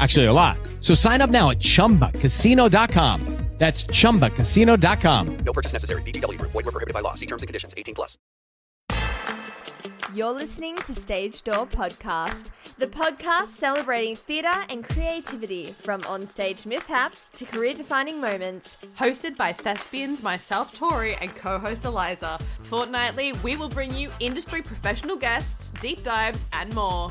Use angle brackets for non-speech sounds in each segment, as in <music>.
Actually, a lot. So sign up now at chumbacasino.com. That's chumbacasino.com. No purchase necessary. VGW Group. Void were prohibited by law. See terms and conditions. 18 plus. You're listening to Stage Door Podcast, the podcast celebrating theatre and creativity from onstage mishaps to career defining moments. Hosted by thespians myself, Tori, and co host Eliza. Fortnightly, we will bring you industry professional guests, deep dives, and more.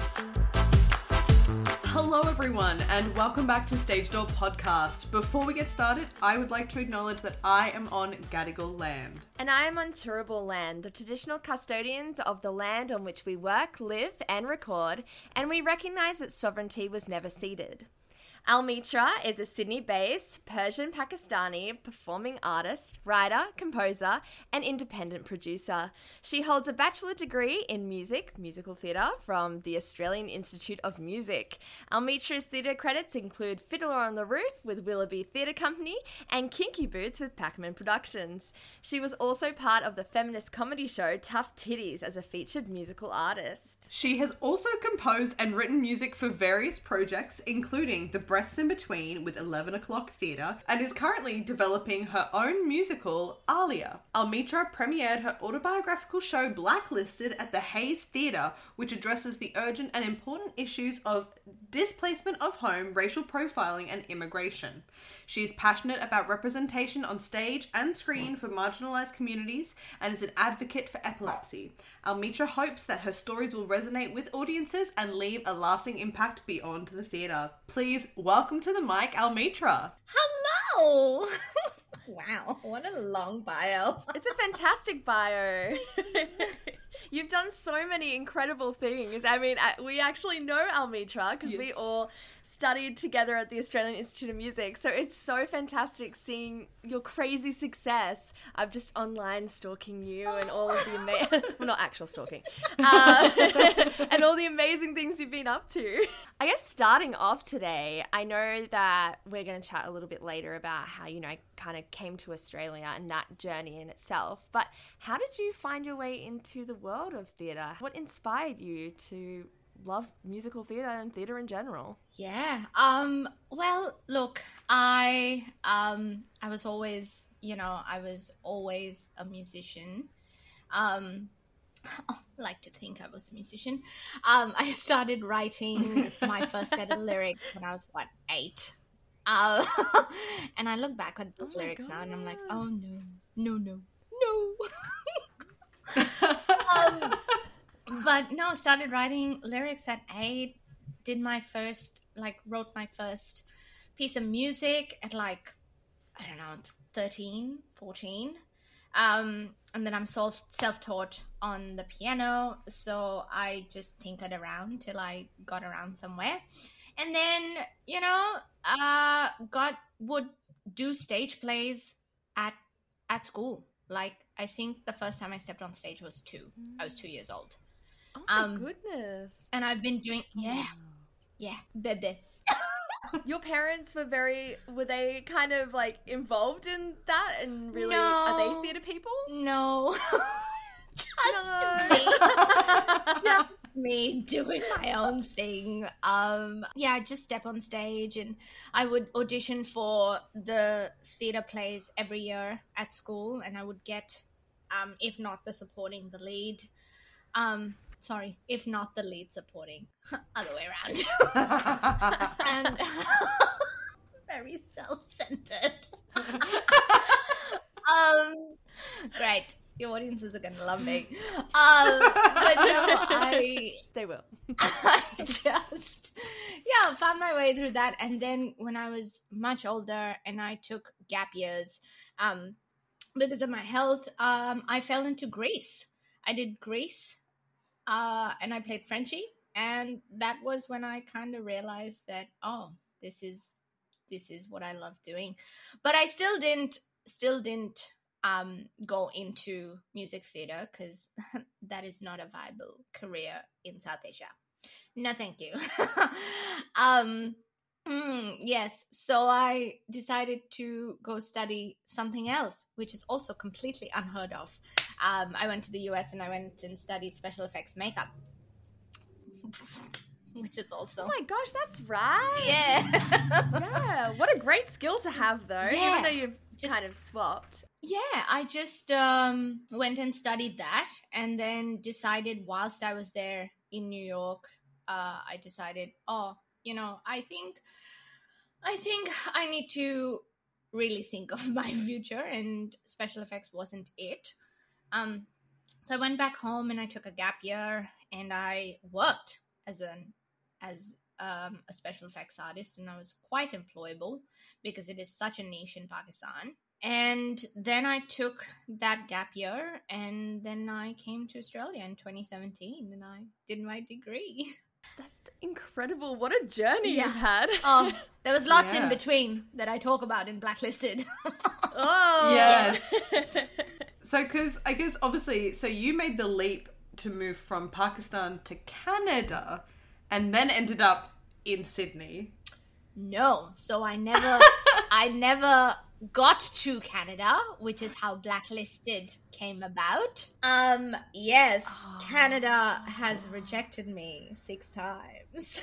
Hello, everyone, and welcome back to Stage Door Podcast. Before we get started, I would like to acknowledge that I am on Gadigal land. And I am on Turrbal land, the traditional custodians of the land on which we work, live, and record, and we recognise that sovereignty was never ceded. Almitra is a Sydney based Persian Pakistani performing artist, writer, composer, and independent producer. She holds a bachelor degree in music, musical theatre, from the Australian Institute of Music. Almitra's theatre credits include Fiddler on the Roof with Willoughby Theatre Company and Kinky Boots with Packemin Productions. She was also part of the feminist comedy show Tough Titties as a featured musical artist. She has also composed and written music for various projects, including The Breaths in Between with 11 O'Clock Theatre, and is currently developing her own musical, Alia. Almitra premiered her autobiographical show Blacklisted at the Hayes Theatre, which addresses the urgent and important issues of displacement of home, racial profiling, and immigration. She is passionate about representation on stage and screen for marginalized communities and is an advocate for epilepsy. Almitra hopes that her stories will resonate with audiences and leave a lasting impact beyond the theatre. Please welcome to the mic, Almitra. Hello! <laughs> wow, what a long bio. It's a fantastic bio. <laughs> You've done so many incredible things. I mean, we actually know Almitra because we all studied together at the Australian Institute of Music. So it's so fantastic seeing your crazy success. I'm just online stalking you and all of the <laughs> amazing, <laughs> well, not actual stalking, uh, <laughs> and all the amazing things you've been up to. I guess starting off today, I know that we're going to chat a little bit later about how, you know, kind of came to Australia and that journey in itself. But how did you find your way into the world of theatre? What inspired you to love musical theatre and theatre in general? Yeah. Um well, look, I um I was always, you know, I was always a musician. Um I <laughs> like to think I was a musician. Um I started writing <laughs> my first set of lyrics when I was what, 8. Uh, <laughs> and I look back at those Oh lyrics now and I'm like, "Oh no. No, no. No." um, but no, I started writing lyrics at eight. Did my first, like, wrote my first piece of music at like, I don't know, 13, 14. Um, and then I'm self self taught on the piano, so I just tinkered around till I got around somewhere, and then you know, uh, got would do stage plays at at school. Like I think the first time I stepped on stage was two. I was two years old, Oh my Um, goodness. and I've been doing yeah, yeah, baby. <laughs> Your parents were very, were they kind of like involved in that and really, are they theatre people? No, <laughs> just No. me. <laughs> just me doing my own thing. Um, yeah, I just step on stage and I would audition for the theater plays every year at school, and I would get, um, if not the supporting, the lead. Um, sorry, if not the lead supporting, <laughs> other way around. <laughs> and <laughs> very self-centered. Great. Your audiences are going to love me. Um, but no, I They will. I just yeah found my way through that and then when i was much older and i took gap years um because of my health um i fell into Grease i did Grease uh and i played frenchy and that was when i kind of realized that oh this is this is what i love doing. But i still didn't still didn't um go into music theater because <laughs> that is not a viable career in south asia. No thank you. <laughs> Um mm, yes so i decided to go study something else which is also completely unheard of um, i went to the us and i went and studied special effects makeup <laughs> which is also Oh my gosh, that's right. yeah <laughs> Yeah. What a great skill to have, though. Yeah. Even though you've Just- kind of swapped. yeah i just um went and studied that and then decided whilst i was there in new york uh i decided oh you know i think i think i need to really think of <laughs> my future and special effects wasn't it um so i went back home and i took a gap year and i worked as an as um, a special effects artist and i was quite employable because it is such a niche in pakistan and then I took that gap year, and then I came to Australia in 2017, and I did my degree. <laughs> That's incredible. What a journey Yeah. you've had. <laughs> Oh, there was lots Yeah. in between that I talk about in Blacklisted. <laughs> oh. Yes. So, because I guess obviously, so you made the leap to move from Pakistan to Canada and then ended up in Sydney. no, so I never, <laughs> I never got to Canada, which is how Blacklisted came about. Um, yes, Canada has rejected me six times.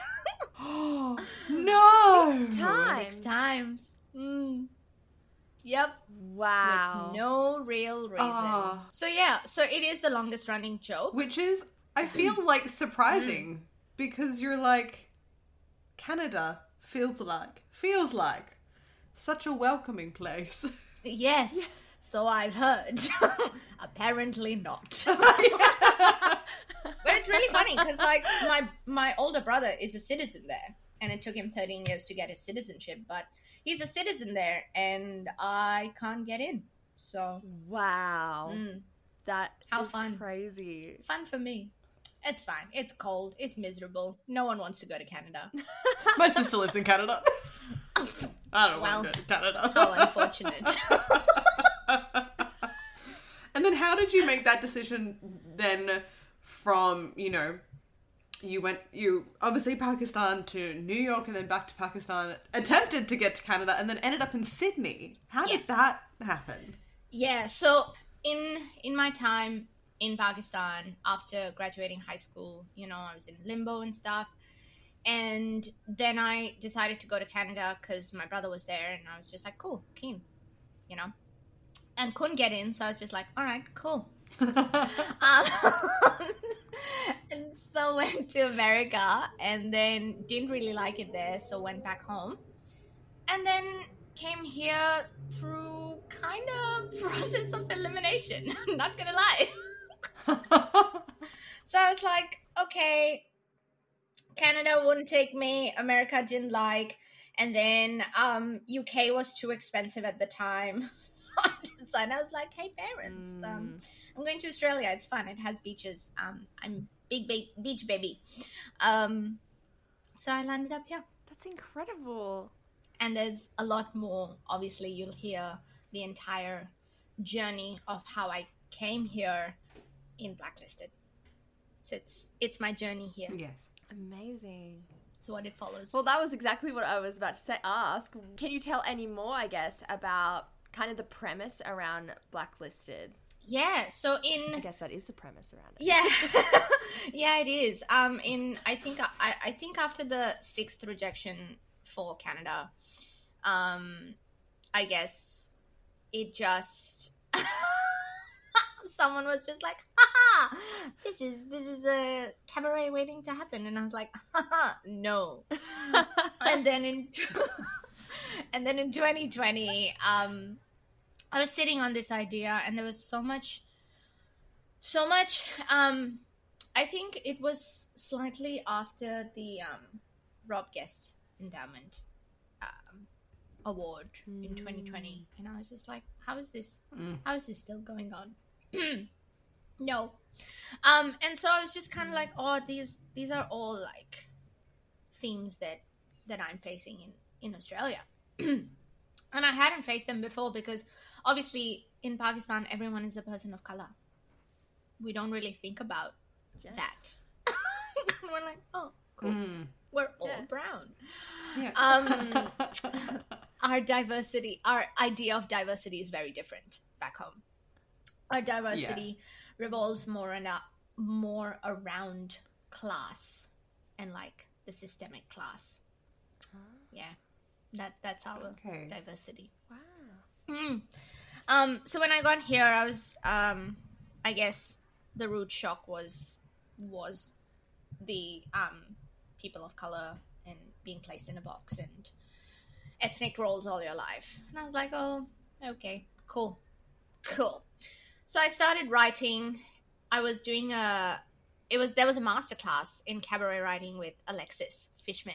Oh, <laughs> <gasps> no! Six times. six times. Mm. Yep. Wow. with no real reason. Ah. So yeah, so it is the longest running joke. Which is, I feel <clears throat> like surprising because you're like, Canada feels like, feels like such a welcoming place. <laughs> Yes. So I've heard. <laughs> Apparently not. <laughs> but it's really funny because like my my older brother is a citizen there, and it took him 13 years to get his citizenship, but he's a citizen there, and I can't get in. So Wow. mm, That How is fun. crazy. fun for me. It's fine. It's cold. It's miserable. No one wants to go to Canada. <laughs> My sister lives in Canada. <laughs> I don't Well, want to go to Canada. How unfortunate. <laughs> And then how did you make that decision then from, you know, you went you obviously Pakistan to New York and then back to Pakistan, attempted to get to Canada and then ended up in Sydney. How Yes. did that happen? Yeah, so in in my time in Pakistan after graduating high school, you know, I was in limbo and stuff. And then I decided to go to Canada cuz my brother was there and I was just like, cool, keen, you know. And couldn't get in, so I was just like, all right, cool. Um, <laughs> and so went to America and then didn't really like it there, so went back home. And then came here through kind of <laughs> process of elimination. <laughs> Not gonna lie. So I was like, okay, Canada wouldn't take me, America didn't like, and then um, UK was too expensive at the time. <laughs> so I decided, I was like, hey, parents, um, I'm going to Australia. It's fun. It has beaches. Um, I'm big ba- beach baby. Um, so I landed up here. That's incredible. And there's a lot more. Obviously, you'll hear the entire journey of how I came here in Blacklisted. So it's it's my journey here. yes. Amazing. So what it follows. Well, that was exactly what I was about to say. Ask. Can you tell any more, I guess, about kind of the premise around Blacklisted? yeah. So in I guess that is the premise around it. yeah, <laughs> <laughs> yeah, it is. Um, in I think I I think after the sixth rejection for Canada, um, I guess it just <laughs> someone was just like, "Haha, this is this is a cabaret waiting to happen," and I was like, Haha, "No." <laughs> and then in <laughs> and then in 2020, um, I was sitting on this idea, and there was so much, so much. Um, I think it was slightly after the um, Rob Guest Endowment um, Award in 2020, and I was just like, "How is this? How is this still going on?" <clears throat> no, um, and so I was just kind of like, "Oh, these these are all like themes that that I'm facing in in Australia." <clears throat> and I hadn't faced them before because obviously in Pakistan everyone is a person of color. We don't really think about that. <laughs> <laughs> We're like, oh, cool. We're all Yeah. brown. Yeah. <laughs> Um, our diversity, our idea of diversity is very different back home. Our diversity revolves more and uh, more around class and like the systemic class. Yeah, that that's our Okay. diversity. Wow. Mm. Um, so when I got here, I was, um, I guess, the root shock was was the um, people of color and being placed in a box and ethnic roles all your life. And I was like, oh, okay, cool, cool. So I started writing. I was doing a. It was there was a master class in cabaret writing with Alexis Fishman,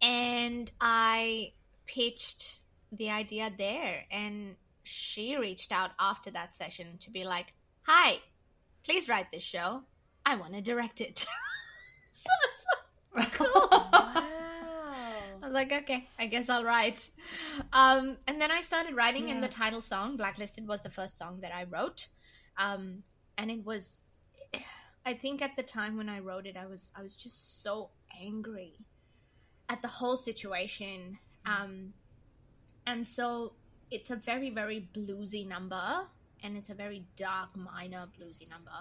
and I pitched the idea there and she reached out after that session to be like hi please write this show i want to direct it <laughs> so it's like <laughs> cool was like okay i guess i'll write. Um, and then i started writing and the title song. Blacklisted was the first song that i wrote. Um, and it was i think at the time when i wrote it i was i was just so angry at the whole situation. Um, and so it's a very very bluesy number and it's a very dark minor bluesy number.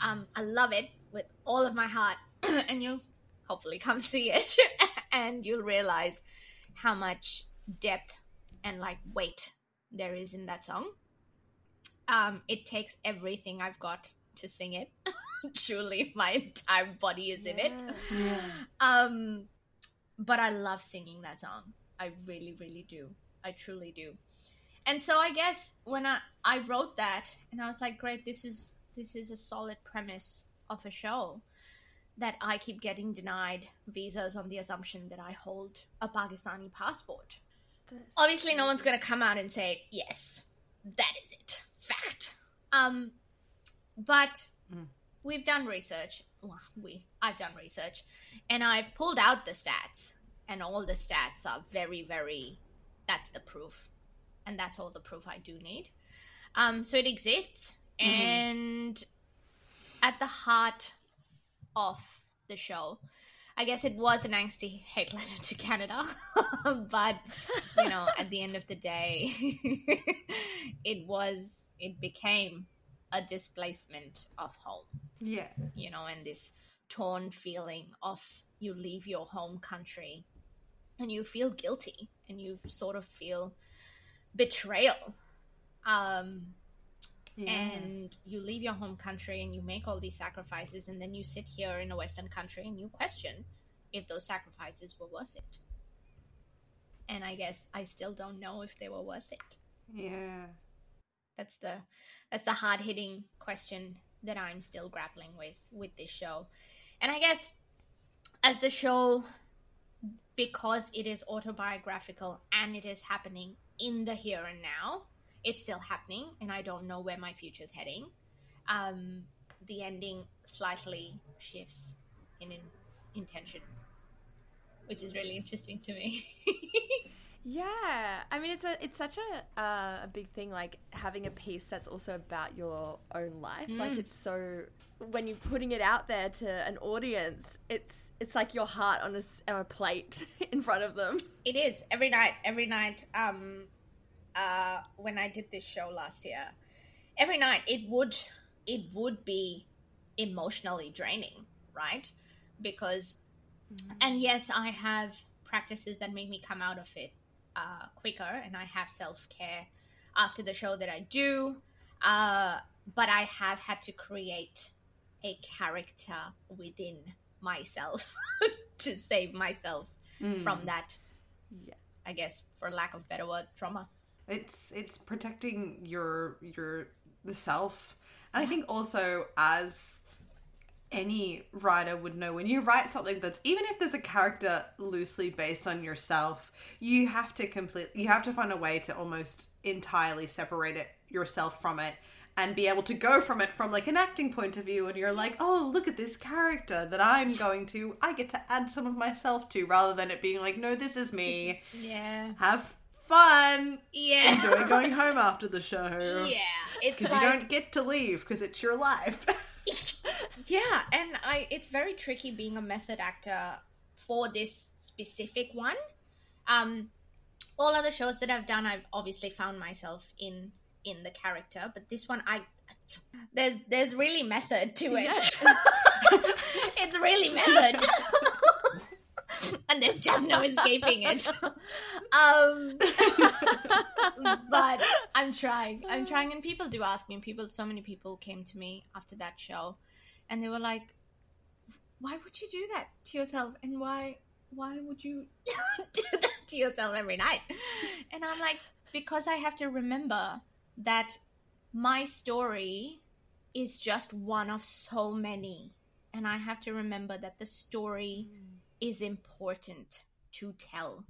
Um, i love it with all of my heart <coughs> and you'll hopefully come see it <laughs> and you'll realize how much depth and like weight there is in that song. Um, it takes everything i've got to sing it. <laughs> Truly my entire body is in it. <laughs> Um but i love singing that song. I really really do. I truly do. And so i guess when i i wrote that and i was like great this is this is a solid premise of a show that i keep getting denied visas on the assumption that i hold a pakistani passport. Obviously no one's going to come out and say yes that is it. Fact. Um but we've done research. Well, we i've done research and i've pulled out the stats and all the stats are very very that's the proof and that's all the proof i do need. Um so it exists and at the heart of the show I guess it was an angsty hate letter to Canada, <laughs> but you know, at the end of the day, <laughs> it was, it became a displacement of home, Yeah. you know, and this torn feeling of you leave your home country and you feel guilty and you sort of feel betrayal. Um, Yeah. and you leave your home country and you make all these sacrifices and then you sit here in a western country and you question if those sacrifices were worth it and i guess i still don't know if they were worth it yeah. that's the that's the hard hitting question that i'm still grappling with with this show and i guess as the show because it is autobiographical and it is happening in the here and now it's still happening and i don't know where my future is heading um the ending slightly shifts in, in intention which is really interesting to me <laughs> Yeah, I mean it's a it's such a uh, a big thing like having a piece that's also about your own life. Like it's so when you're putting it out there to an audience, it's it's like your heart on a, on a plate <laughs> in front of them. It is every night. Every night. Um, uh, when I did this show last year, every night it would it would be emotionally draining, right? Because, and yes, I have practices that make me come out of it uh, quicker, and I have self care after the show that I do. Uh, but I have had to create a character within myself <laughs> to save myself from that Yeah. I guess, for lack of better word, trauma. It's it's protecting your your the self. And i think also as any writer would know when you write something that's even if there's a character loosely based on yourself you have to complete you have to find a way to almost entirely separate it yourself from it and be able to go from it from like an acting point of view and you're like oh look at this character that i'm going to i get to add some of myself to rather than it being like no this is me. Yeah. have fun Yeah. enjoy <laughs> going home after the show Yeah. It's because like, you don't get to leave because it's your life <laughs> Yeah, and I it's very tricky being a method actor for this specific one. Um all other shows that I've done I've obviously found myself in in the character, but this one I there's there's really method to it. <laughs> it's really method. <laughs> and there's just no escaping it. <laughs> Um <laughs> but I'm trying. I'm trying, and people do ask me. And people, so many people came to me after that show, and they were like, "Why would you do that to yourself? And why, why would you do that to yourself every night?" And I'm like, "Because I have to remember that my story is just one of so many, and I have to remember that the story is important to tell."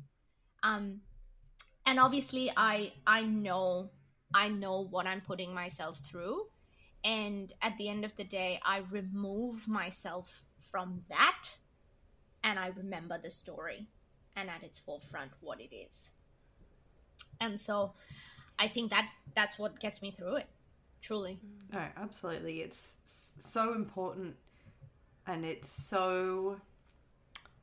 Um, and obviously i i know i know what i'm putting myself through and at the end of the day i remove myself from that and i remember the story and at its forefront what it is and so i think that that's what gets me through it truly No, absolutely. It's so important and it's so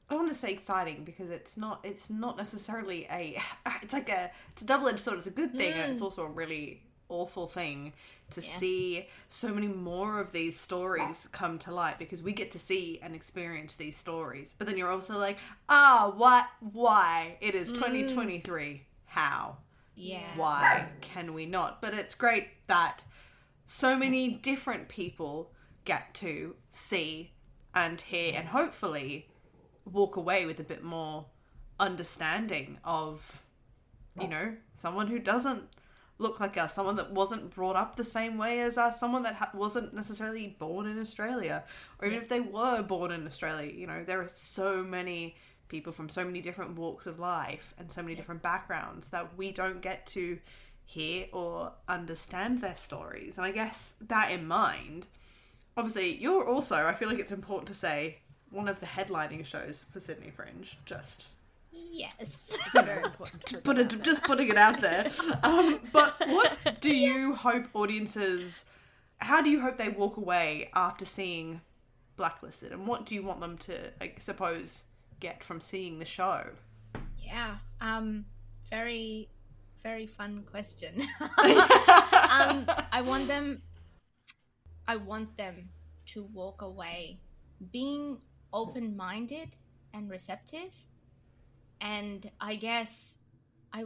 I don't want to say exciting because it's not it's not necessarily a <sighs> it's like a it's a double-edged sword. It's a good thing and it's also a really awful thing to see so many more of these stories come to light because we get to see and experience these stories. But then you're also like, "Ah, what why? It is 2023. How?" yeah why can we not? But it's great that so many different people get to see and hear and hopefully walk away with a bit more understanding of, you oh. know, someone who doesn't look like us, someone that wasn't brought up the same way as us, someone that ha- wasn't necessarily born in Australia, or even if they were born in Australia, you know, there are so many people from so many different walks of life and so many different backgrounds that we don't get to hear or understand their stories. And I guess that in mind, obviously, you're also, I feel like it's important to say, one of the headlining shows for Sydney Fringe. Just yes Very important. to <laughs> put it, just putting it out there. Um, but what do you hope audiences? How do you hope they walk away after seeing Blacklisted, and what do you want them to, I suppose, get from seeing the show? Yeah. Um very very fun question. <laughs> um I want them I want them to walk away being open-minded and receptive. And I guess I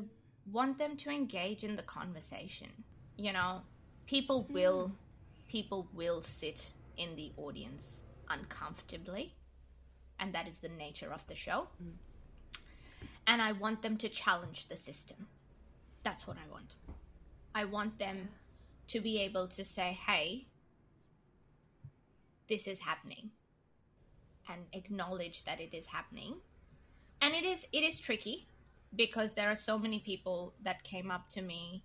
want them to engage in the conversation. You know, people hmm. will people will sit in the audience uncomfortably. And that is the nature of the show. Hmm. And I want them to challenge the system. That's what I want. I want them to be able to say, hey, this is happening and acknowledge that it is happening. And it is it is tricky because there are so many people that came up to me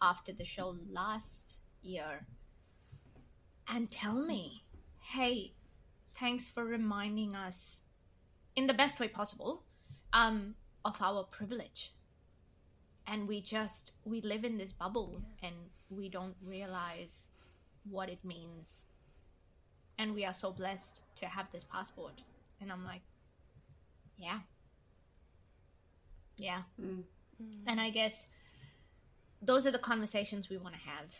after the show last year and tell me, "Hey, thanks for reminding us in the best way possible um, of our privilege. And we just, we live in this bubble and we don't realize what it means. And we are so blessed to have this passport. And I'm like, yeah. Yeah. Mm. Mm. And I guess those are the conversations we want to have.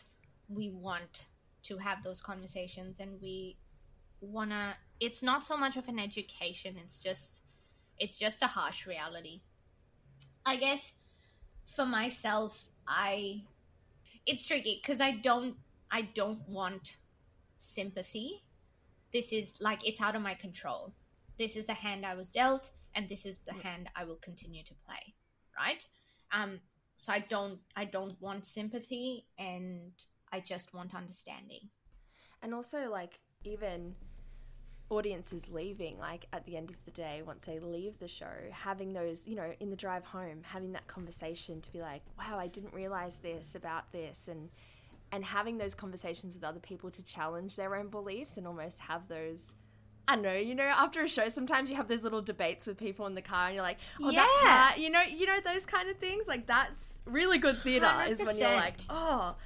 We want to have those conversations and we want to it's not so much of an education it's just it's just a harsh reality i guess for myself i it's tricky because i don't i don't want sympathy this is like it's out of my control this is the hand i was dealt and this is the hand i will continue to play right um so I don't I don't want sympathy and I just want understanding. And also, like, even audiences leaving, like, at the end of the day, once they leave the show, having those, you know, in the drive home, having that conversation to be like, wow, I didn't realize this about this. And, and having those conversations with other people to challenge their own beliefs and almost have those. I don't know, you know, after a show, sometimes you have those little debates with people in the car, and you're like, "Oh, Yeah. that part," you know, you know those kind of things. Like that's really good theater is when you're like, "Oh,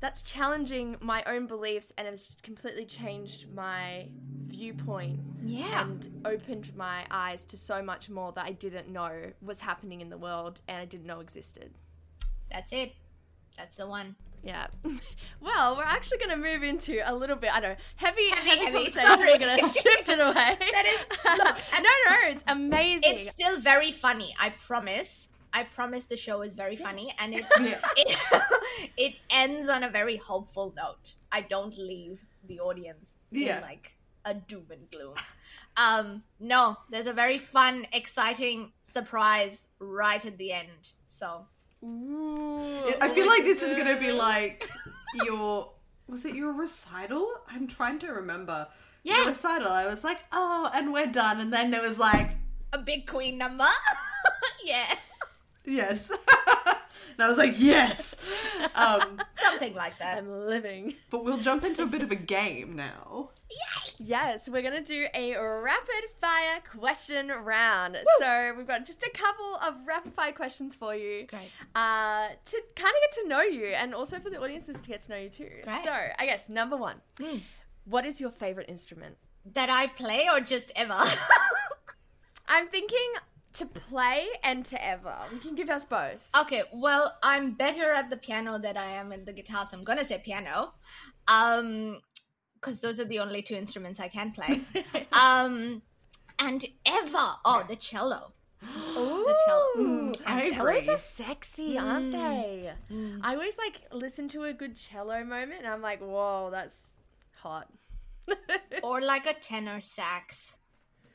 that's challenging my own beliefs and has completely changed my viewpoint Yeah. and opened my eyes to so much more that I didn't know was happening in the world and I didn't know existed. That's it. That's the one. Yeah. <laughs> well, we're actually going to move into a little bit, I don't know, heavy, heavy, heavy, conversation. sorry. We're going <laughs> to shift it away. That is- look, <laughs> no, no, it's amazing. It's still very funny. I promise. I promise the show is very funny, and it it, it ends on a very hopeful note. I don't leave the audience Yeah. in like a doom and gloom. Um, no, there's a very fun, exciting surprise right at the end. So Ooh, I feel like this is gonna be like your was it your recital? I'm trying to remember. Yeah. Your recital. I was like, oh, and we're done. And then it was like, a big Queen number. <laughs> yeah, yes. <laughs> and I was like, yes. Um, something like that. I'm living. but we'll jump into a bit of a game now. Yes, we're going to do a rapid fire question round. So we've got just a couple of rapid fire questions for you. Great. Uh, to kind of get to know you and also for the audiences to get to know you too. Great. So, I guess number one, what is your favorite instrument? That I play or just ever? <laughs> I'm thinking to play and to ever. You can give us both. Okay, well, I'm better at the piano than I am at the guitar, so I'm gonna say piano. Um, because those are the only two instruments I can play. <laughs> um, and ever, oh, the cello. The cello. I and cellos are sexy, aren't they? I always like listen to a good cello moment and I'm like, whoa, that's hot. <laughs> Or like a tenor sax.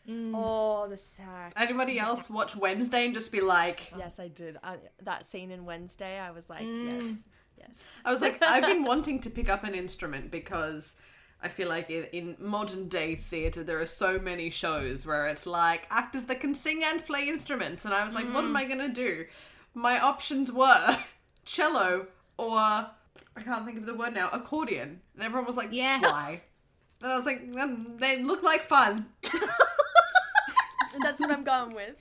Mm. oh, the sax. Anybody else watch Wednesday and just be like, Yes, I did. I, that scene in Wednesday, I was like, mm. yes, yes. I was like, <laughs> I've been wanting to pick up an instrument because I feel like in, in modern day theatre there are so many shows where it's like actors that can sing and play instruments, and I was like, what am mm. I gonna do? My options were <laughs> cello or I can't think of the word now, accordion, and everyone was like, Yeah. why? And I was like, um, they look like fun. <laughs> And that's what I'm going with.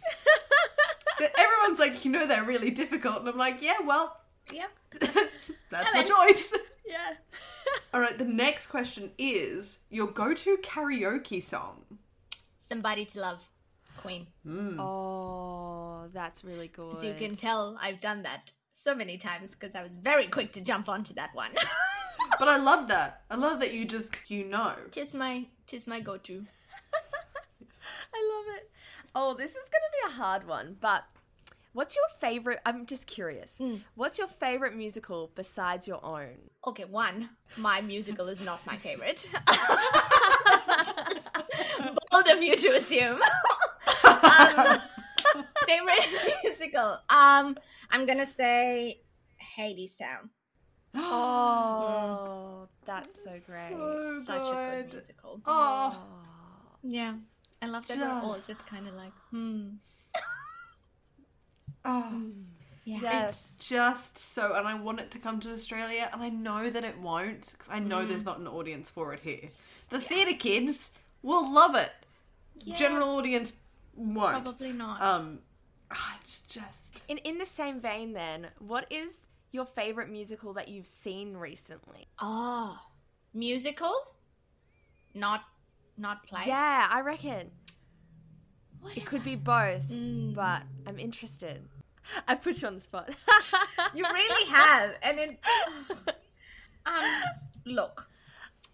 Everyone's like, you know, they're really difficult, and I'm like, yeah, well, Yep. <laughs> that's my choice. <laughs> yeah. <laughs> All right, the next question is your go-to karaoke song. Somebody to love. Queen. Hmm. Oh, that's really good. As you can tell, I've done that so many times because I was very quick to jump onto that one. But I love that. I love that you just you know. tis my tis my go-to. I love it. Oh, this is going to be a hard one, but what's your favorite? I'm just curious. What's your favorite musical besides your own? Okay, one, my musical is not my favorite. <laughs> <laughs> Bold of you to assume. <laughs> um, favorite musical? Um, I'm gonna say Hadestown. Oh, that's so great. So Such a good good. musical. Oh, Yeah, I love that we're all just kind of like, hmm. oh. <laughs> Yeah. yes. Just so, and I want it to come to Australia, and I know that it won't because I know there's not an audience for it here. The theatre kids will love it. General audience won't. Probably not. Um, ah, it's just In in the same vein, then, what is your favorite musical that you've seen recently? oh, musical? Not, not play. Yeah, I reckon What it could I- be both, Mm. but I'm interested. <laughs> I put you on the spot. <laughs> You really have, and it. <laughs> um, look,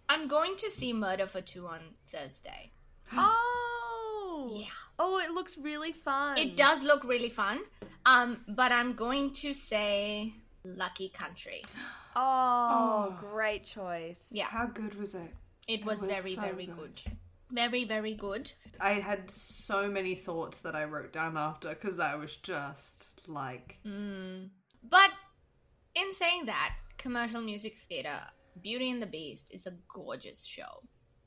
I'm going to see Murder for Two on Thursday. <gasps> Oh, Yeah. Oh, it looks really fun. It does look really fun. Um, but I'm going to say Lucky Country. <gasps> Oh, Oh, great choice. Yeah, how good was it? It was, was very, so very good. good. Very, very good. I had so many thoughts that I wrote down after because I was just like, mm. But in saying that, commercial music theater, Beauty and the Beast is a gorgeous show.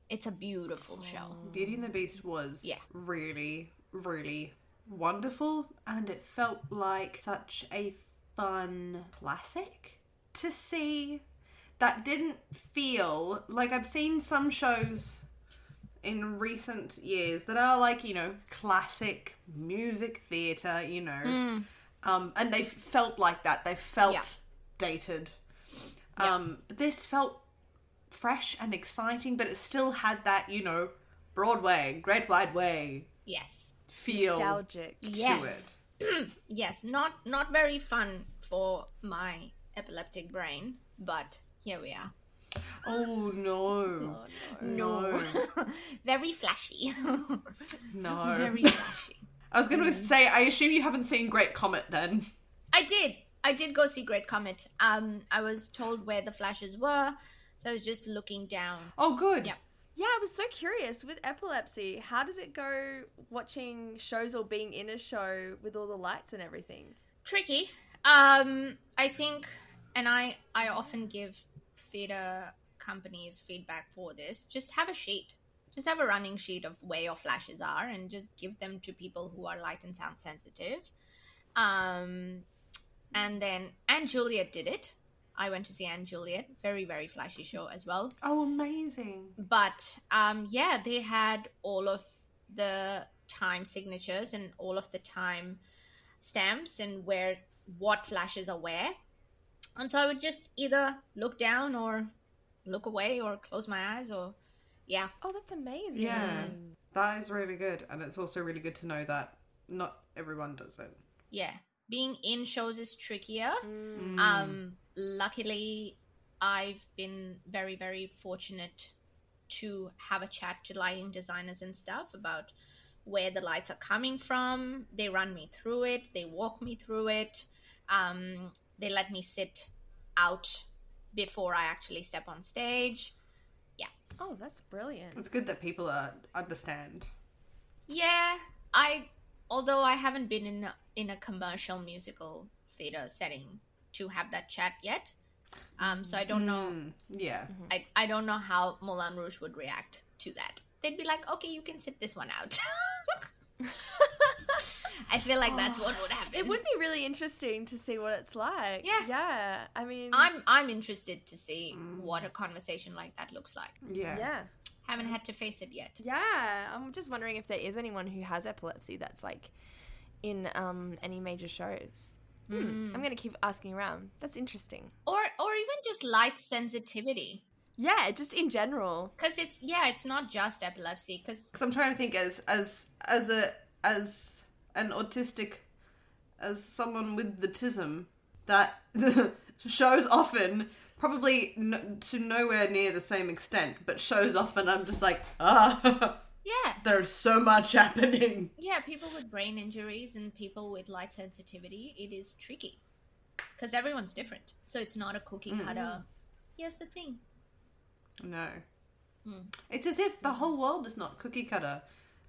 It's a beautiful show. Beauty and the Beast was Yeah. really, really wonderful, and it felt like such a fun classic to see. That didn't feel like I've seen some shows in recent years that are like you know classic music theater, you know, um, and they felt like that. They felt Yeah. dated. Um, but this felt fresh and exciting, but it still had that, you know, Broadway, Great White Way Yes. feel Nostalgic. to Yes. it. <clears throat> Yes, not not very fun for my epileptic brain, but here we are. Oh no. no. <laughs> very flashy. No. very flashy. I was going to say, I assume you haven't seen Great Comet then. I did. I did go see Great Comet. Um, I was told where the flashes were, so I was just looking down. Oh, good. Yeah. Yeah, I was so curious with epilepsy. How does it go watching shows or being in a show with all the lights and everything? Tricky. Um, I think, and I I often give theater companies feedback for this. Just have a sheet. Just have a running sheet of where your flashes are, and just give them to people who are light and sound sensitive. Um, and then & Juliet did it. I went to see & Juliet. Very very flashy show as well. Oh, amazing. but um yeah they had all of the time signatures and all of the time stamps and where what flashes are where and so i would just either look down or look away or close my eyes or yeah Oh, that's amazing. Yeah. That is really good. And it's also really good to know that not everyone does it. yeah being in shows is trickier um luckily i've been very very fortunate to have a chat to lighting designers and stuff about where the lights are coming from they run me through it they walk me through it um they let me sit out before i actually step on stage Yeah. Oh, that's brilliant. It's good that people uh, understand. Yeah, I although I haven't been in a, in a commercial musical theater setting to have that chat yet. Um so I don't know Mm, yeah. I I don't know how Moulin Rouge would react to that. They'd be like, "Okay, you can sit this one out." <laughs> <laughs> I feel like that's what would happen. It would be really interesting to see what it's like. Yeah. Yeah. I mean, I'm I'm interested to see what a conversation like that looks like. Yeah. yeah. Haven't had to face it yet. Yeah. I'm just wondering if there is anyone who has epilepsy that's like in um, any major shows. Hmm. I'm going to keep asking around. That's interesting. Or or even just light sensitivity. Yeah, just in general. Cuz it's yeah, it's not just epilepsy Because I'm trying to think as as as a as an autistic as someone with the tism that <laughs> shows often probably n- to nowhere near the same extent, but shows often I'm just like ah, <laughs> yeah. there's so much <laughs> happening. Yeah, people with brain injuries and people with light sensitivity, it is tricky. Because everyone's different. So it's not a cookie cutter. Here's the thing. No, it's as if the whole world is not cookie cutter,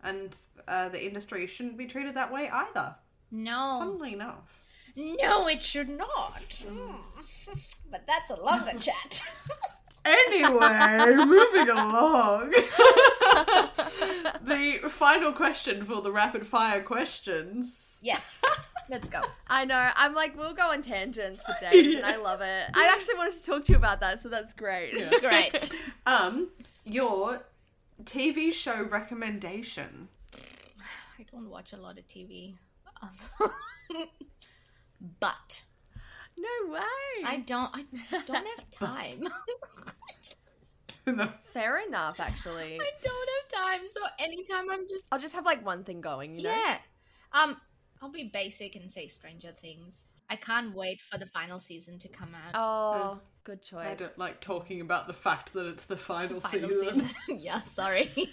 and uh, the industry shouldn't be treated that way either. No. Funnily enough. No, it should not. Mm. <laughs> but that's a longer <laughs> chat. Anyway, moving <laughs> along. the final question for the rapid fire questions. yes. Let's go. I know. I'm like, we'll go on tangents for days, and I love it. I actually wanted to talk to you about that, so that's great. Great. Um, your TV show recommendation. <sighs> I don't watch a lot of TV. Um, <laughs> but no way. I don't I don't have <laughs> time. <laughs> no. Fair enough, actually. I don't have time. So anytime I'm just I'll just have like one thing going, you know? Yeah. Um, I'll be basic and say Stranger Things. I can't wait for the final season to come out. Oh, good choice. I don't like talking about the fact that it's the final, final season. season. <laughs> yeah, sorry. <laughs>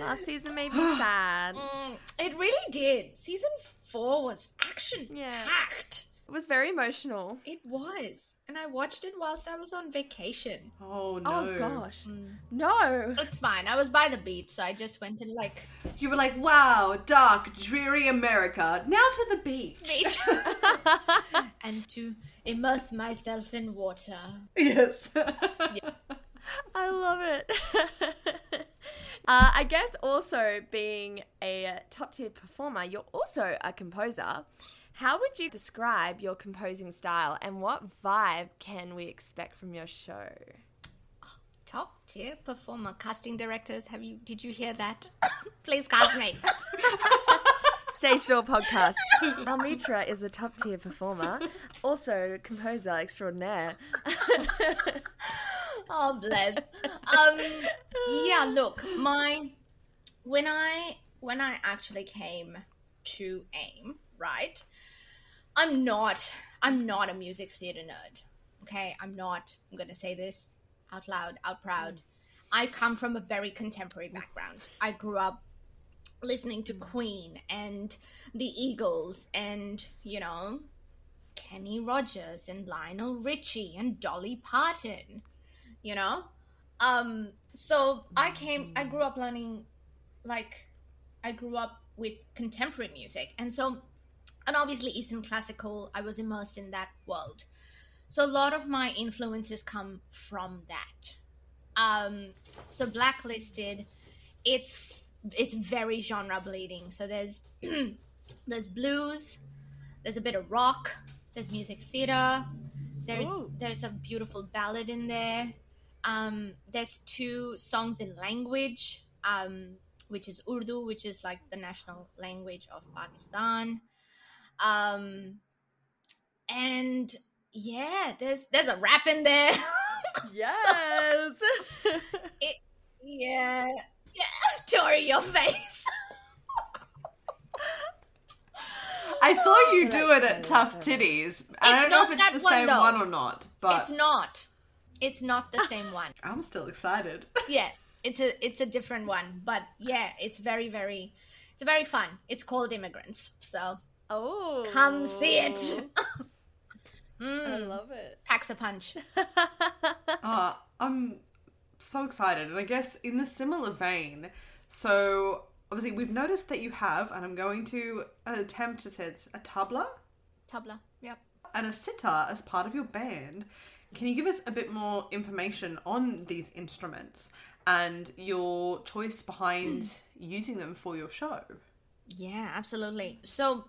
Last season made me sad. <gasps> Mm, it really did. Season four was action Yeah. packed. was very emotional. It was. And I watched it whilst I was on vacation. Oh no. Oh gosh. No. It's fine. I was by the beach, so I just went and like You were like, wow, dark, dreary America. Now to the beach. beach <laughs> and to immerse myself in water. Yes. <laughs> I love it. <laughs> uh, I guess also being a top tier performer, you're also a composer. How would you describe your composing style and what vibe can we expect from your show? Top tier performer, casting directors. Have you? Did you hear that? <coughs> Please cast me. <laughs> Stage Door Podcast. Almitra is a top tier performer, also composer extraordinaire. <laughs> oh bless. Um, yeah. Look, my when I when I actually came to AIM, right? I'm not. I'm not a music theater nerd. Okay, I'm not. I'm gonna say this out loud, out proud. I come from a very contemporary background. I grew up listening to Queen and the Eagles and, you know, Kenny Rogers and Lionel Richie and Dolly Parton, you know? Um so I came I grew up learning like I grew up with contemporary music and so and obviously Eastern classical I was immersed in that world. So a lot of my influences come from that. Um so blacklisted it's it's very genre bleeding. So there's <clears throat> there's blues, there's a bit of rock, there's music theater, there's Ooh. there's a beautiful ballad in there. Um, there's two songs in language, um, which is Urdu, which is like the national language of Pakistan. Um, and yeah, there's there's a rap in there. <laughs> Yes. <laughs> yeah, yeah, Tori, your face. <laughs> I saw you do it at Tough Titties. I don't know if it's the one, same though. one or not, but it's not. It's not the same <laughs> one. I'm still excited. <laughs> yeah it's a it's a different one but yeah it's very very it's very fun it's called immigrants so oh. come see it I mm, love it. packs a punch Uh, I'm so excited. And I guess in the similar vein, so obviously we've noticed that you have, and I'm going to attempt to say a tabla tabla yep and a sitar as part of your band. Can you give us a bit more information on these instruments and your choice behind hmm. using them for your show? yeah absolutely so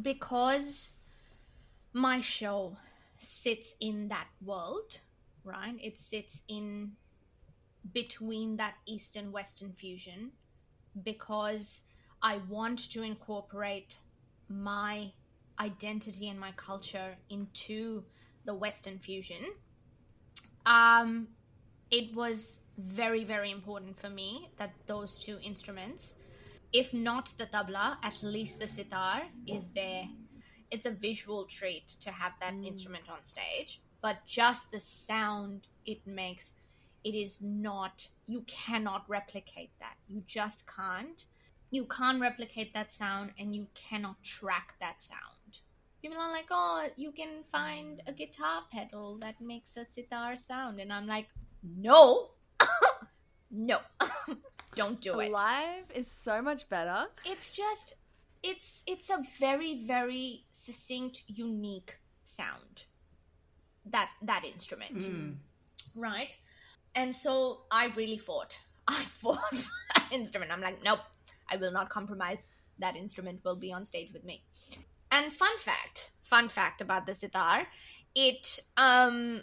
because my show sits in that world right it sits in between that eastern western fusion because i want to incorporate my identity and my culture into the western fusion um it was very very important for me that those two instruments if not the tabla at least the sitar is there. It's a visual treat to have that instrument on stage but just the sound it makes it is not you cannot replicate that. You just can't. You can't replicate that sound and you cannot track that sound. People are like oh you can find a guitar pedal that makes a sitar sound. And i'm like no. <coughs> No. <laughs> Don't do it. Live is so much better. it's just it's it's a very very succinct unique sound. That that instrument. Hmm. Right and so i really fought <laughs> i fought for that instrument i'm like nope i will not compromise that instrument will be on stage with me and fun fact fun fact about the sitar it um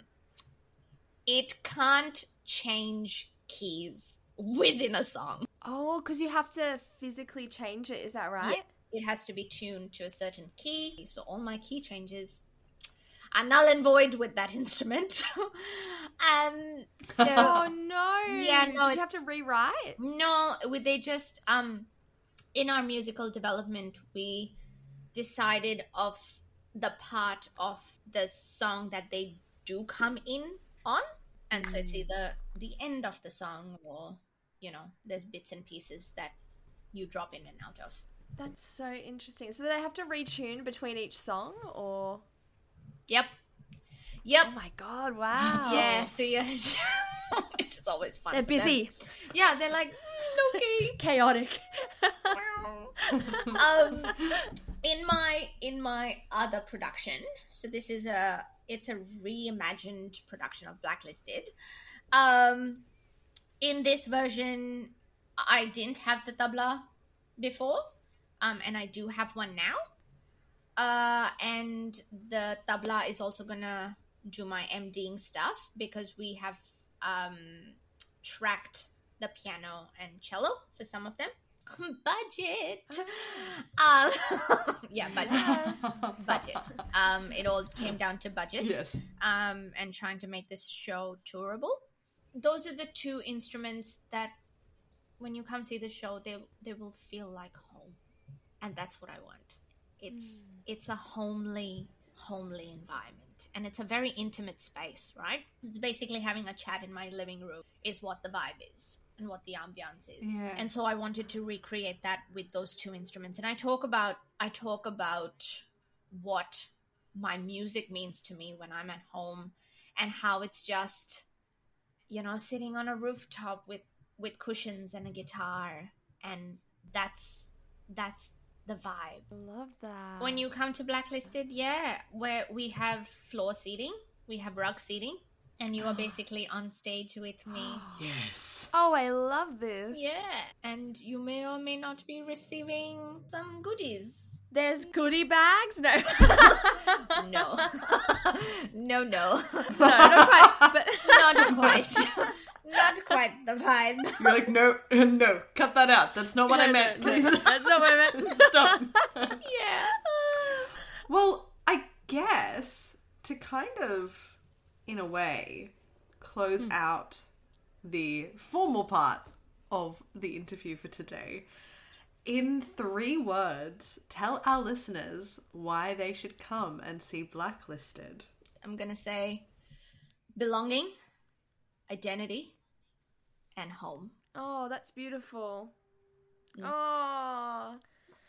it can't change keys within a song Oh, because you have to physically change it. Is that right? it has to be tuned to a certain key. So all my key changes are null and void with that <laughs> instrument. um, so <laughs> Oh no. Yeah, no, Did you have to rewrite? no, they just um, in our musical development, we decided of the part of the song that they do come in on, and so it's either the end of the song or you know, there's bits and pieces that you drop in and out of. That's so interesting. So they have to retune between each song, or Yep. Yep. oh my god, wow, Yeah, so yeah, <laughs> it's just always fun. they're for them. busy, Yeah, they're like, "Mm, okay. <laughs> chaotic. <laughs> um, in my in my other production, so this is a it's a reimagined production of Blacklisted. Um, in this version, I didn't have the tabla before, um, and I do have one now. Uh, and the tabla is also gonna do my MDing stuff because we have um tracked the piano and cello for some of them. <laughs> Budget. Um, <laughs> yeah, budget. budget. Um, it all came down to budget. Yes. Um, and trying to make this show tourable. Those are the two instruments that, when you come see the show, they they will feel like home, and that's what I want. It's hmm. it's a homely homely environment, and it's a very intimate space, right? It's basically having a chat in my living room is what the vibe is and what the ambiance is. Yeah. And so I wanted to recreate that with those two instruments. And I talk about I talk about what my music means to me when I'm at home and how it's just you know sitting on a rooftop with with cushions and a guitar and that's that's the vibe. Love that. When you come to Blacklisted, yeah, where we have floor seating, we have rug seating, and you are <gasps> basically on stage with me. <gasps> Yes. oh, I love this. Yeah, and you may or may not be receiving some goodies. There's goodie bags. No, <laughs> <laughs> No, no, no, <laughs> no, not quite. But not quite, not quite the vibe. <laughs> You're like, no, <laughs> no, cut that out. That's not what I meant. no, no, Please That's not what I meant. <laughs> stop. Yeah. Well, I guess to kind of, in a way, close hmm. out the formal part of the interview for today, in three words, tell our listeners why they should come and see Blacklisted. I'm gonna say belonging, identity, and home. Oh, that's beautiful. Mm. Oh.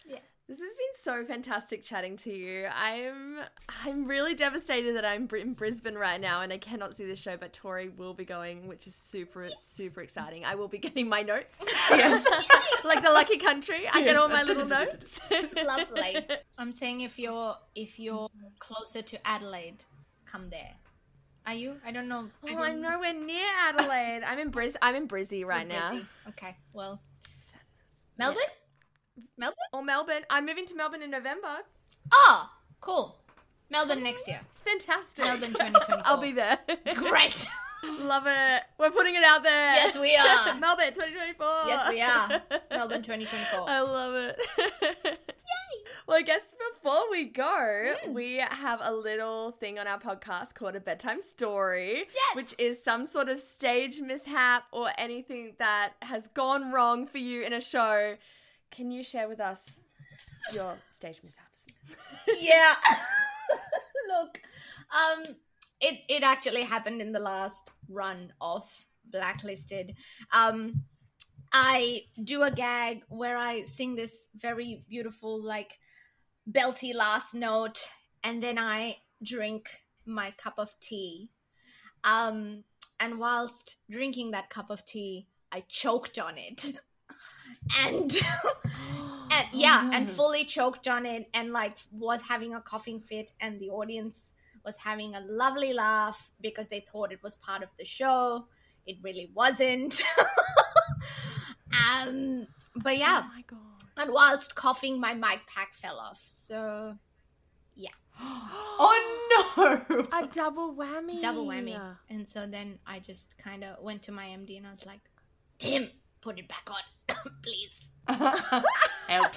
Yeah. This has been so fantastic chatting to you. I'm I'm really devastated that I'm in Brisbane right now and I cannot see this show, but Tori will be going, which is super super exciting. I will be <laughs> getting my notes, <laughs> Yes. <laughs> like the lucky country. I get all my little notes. Lovely. I'm saying if you're if you're closer to Adelaide, come there. Are you? I don't know. Oh, don't I'm nowhere near Adelaide. I'm in Bris. I'm in Brizzy right now. Brizzy. Okay. Well, Melbourne. Melbourne. Or Melbourne. I'm moving to Melbourne in November. Oh, cool. Melbourne next year. Fantastic. Melbourne <laughs> 2024. I'll be there. Great. <laughs> Love it. We're putting it out there. Yes, we are. <laughs> Melbourne 2024. Yes, we are. Melbourne 2024. I love it. Well, I guess before we go, Mm. we have a little thing on our podcast called a bedtime story, Yes. which is some sort of stage mishap or anything that has gone wrong for you in a show. Can you share with us your stage mishaps? yeah. <laughs> <laughs> Look, um, it it actually happened in the last run of Blacklisted. Um, I do a gag where I sing this very beautiful, like belty last note, and then I drink my cup of tea. Um, and whilst drinking that cup of tea, I choked on it. <laughs> And, <gasps> and yeah, and fully choked on it, and like was having a coughing fit, and the audience was having a lovely laugh because they thought it was part of the show. It really wasn't. <laughs> um, but yeah, Oh my god. And whilst coughing, my mic pack fell off. So yeah. <gasps> Oh no! A double whammy. double whammy. And so then I just kind of went to my MD and I was like, Tim, put it back on, <coughs> please. <laughs> Help.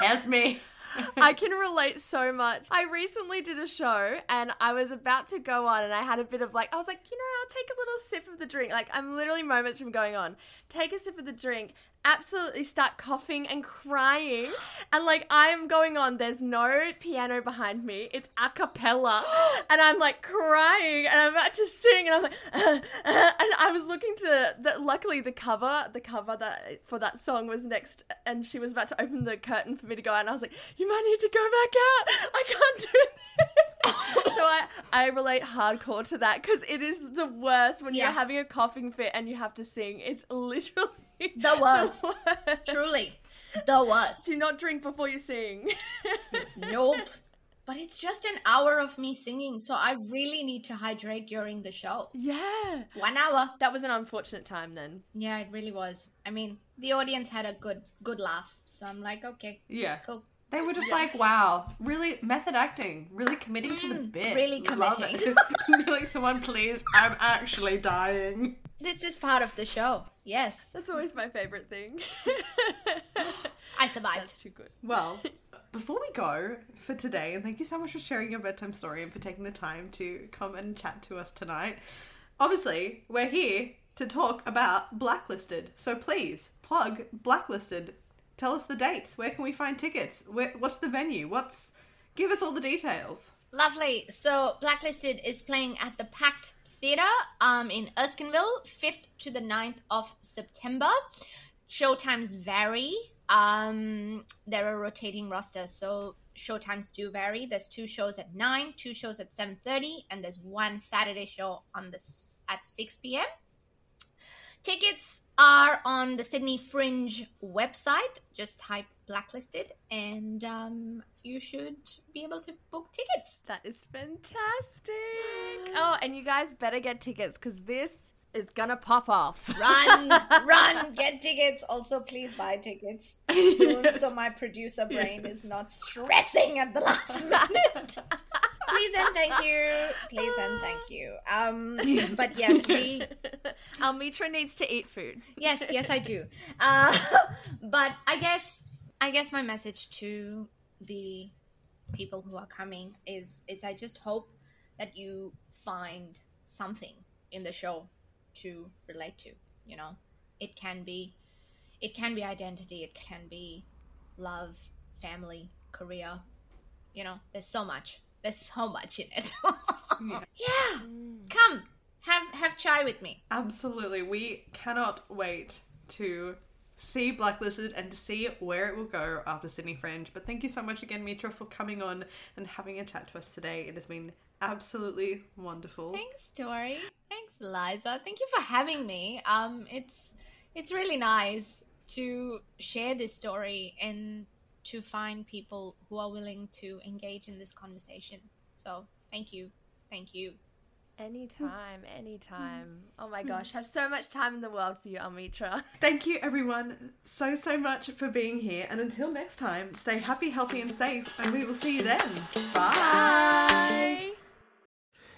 Help me. <laughs> I can relate so much. I recently did a show and I was about to go on and I had a bit of like, I was like, you know, I'll take a little sip of the drink. Like, I'm literally moments from going on. Take a sip of the drink absolutely start coughing and crying. And like I am going on, there's no piano behind me. It's a cappella. <gasps> and I'm like crying and I'm about to sing and I'm like <laughs> and I was looking to the luckily the cover, the cover that for that song was next and she was about to open the curtain for me to go out and I was like, You might need to go back out. I can't do this. <laughs> so I, I relate hardcore to that because it is the worst when Yeah. you're having a coughing fit and you have to sing. It's literally <laughs> The worst. worst. Truly, the worst. Do not drink before you sing. <laughs> Nope. But it's just an hour of me singing, so I really need to hydrate during the show. yeah. One hour. That was an unfortunate time then. Yeah, it really was. I mean, the audience had a good good laugh, so I'm like, okay, Yeah. cool. They were just like, wow, really method acting, really committing to the bit. Mm, really Love committing. it. <laughs> Be like, someone, please, I'm actually dying. This is part of the show. Yes, That's always my favorite thing. <laughs> I survived. That's too good. Well, <laughs> before we go for today, and thank you so much for sharing your bedtime story and for taking the time to come and chat to us tonight. Obviously, we're here to talk about Blacklisted. So please plug Blacklisted. Tell us the dates. Where can we find tickets? Where, what's the venue? What's give us all the details. Lovely. So Blacklisted is playing at the Pact Theatre um, in Erskineville, 5th to the 9th of September. Showtimes vary. Um, they're a rotating roster, so showtimes do vary. There's two shows at 9, two shows at 7.30, and there's one Saturday show on the at 6 p.m. Tickets are on the Sydney Fringe website. Just type blacklisted, and um, you should be able to book tickets. That is fantastic. <gasps> Oh, and you guys better get tickets because this is gonna pop off. <laughs> Run, run, get tickets. Also, please buy tickets <laughs> soon so my producer brain is not stressing at the last <laughs> minute. please and thank you. Please and thank you. Um, but yes, we Almitra needs to eat food. yes, yes, I do. Uh, but I guess, I guess my message to the people who are coming is, is I just hope that you find something in the show to relate to. You know, it can be, it can be identity, it can be love, family, career. You know, there's so much. There's so much in it. <laughs> yeah, mm. come have have chai with me. Absolutely. We cannot wait to see Blacklisted and to see where it will go after Sydney Fringe. But thank you so much again, Mitra, for coming on and having a chat to us today. It has been absolutely wonderful. Thanks, Tori. Thanks, Liza. Thank you for having me. Um, it's it's really nice to share this story and to find people who are willing to engage in this conversation. So, thank you, thank you. Anytime, mm-hmm. anytime. Oh my gosh, have so much time in the world for you, Almitra. <laughs> Thank you, everyone, so, so much for being here. And until next time, stay happy, healthy, and safe. And we will see you then. Bye. Bye.